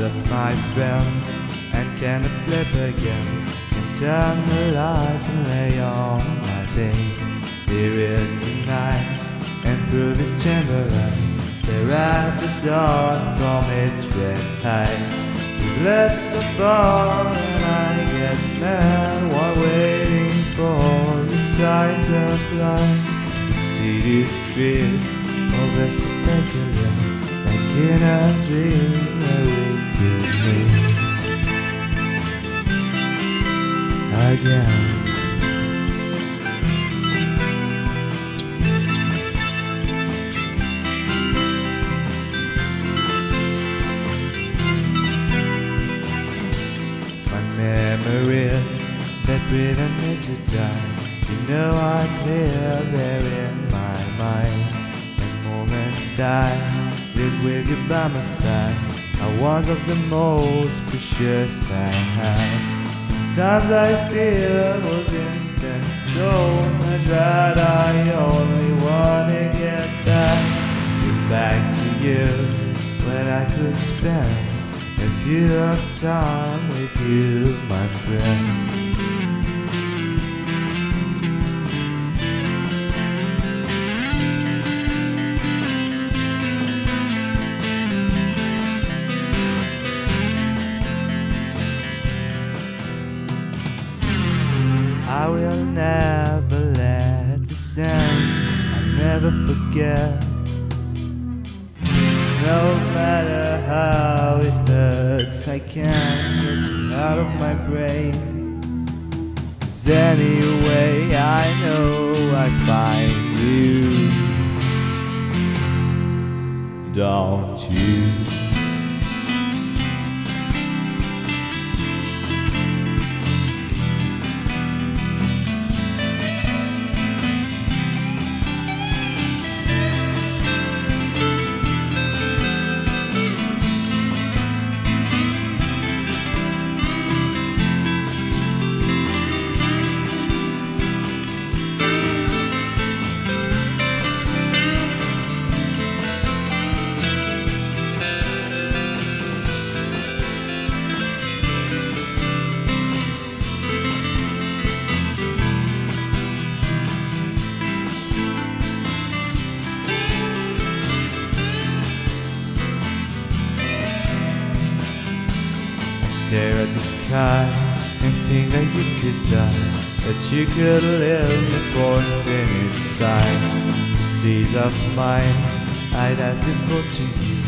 lost my friend and cannot sleep again. Can turn the light and lay on my bed. Here is the night, and through this chamber I stare at the dark from its red height. We've led so far, and I get mad while waiting for the signs of life. The city streets, the so peculiar, in dream where we could meet again. My memories that me to die. You know I clear there in my mind. Moments I live with you by my side are one of the most precious I have. Sometimes I feel it was instant, so much that I only wanna get back, get back to years when I could spend a few of time with you, my friend. I will never let this end. I'll never forget. No matter how it hurts, I can't get it out of my brain. 'Cause anyway, I know I find you. Don't you? Stare at the sky and think that you could die, that you could live for infinite times. The seas of mine I'd have to put to you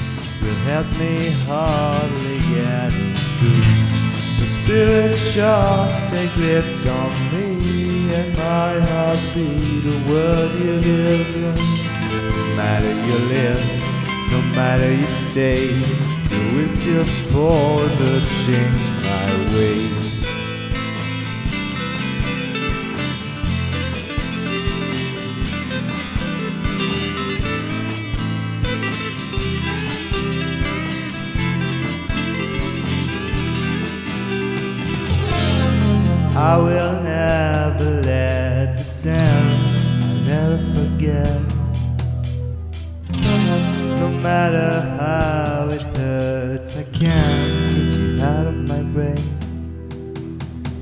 will help me hardly get through. The spirit sharks take grips on me, and my heart be the world you live in. No matter you live, no matter you stay, you will still forever change my way. I will never let the sound I'll never forget. No matter how I can't get you out of my brain.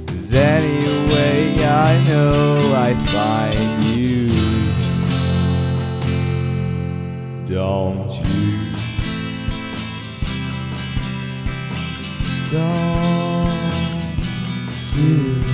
Cause anyway, I know I find you. Don't you? Don't you?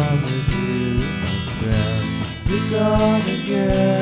gonna get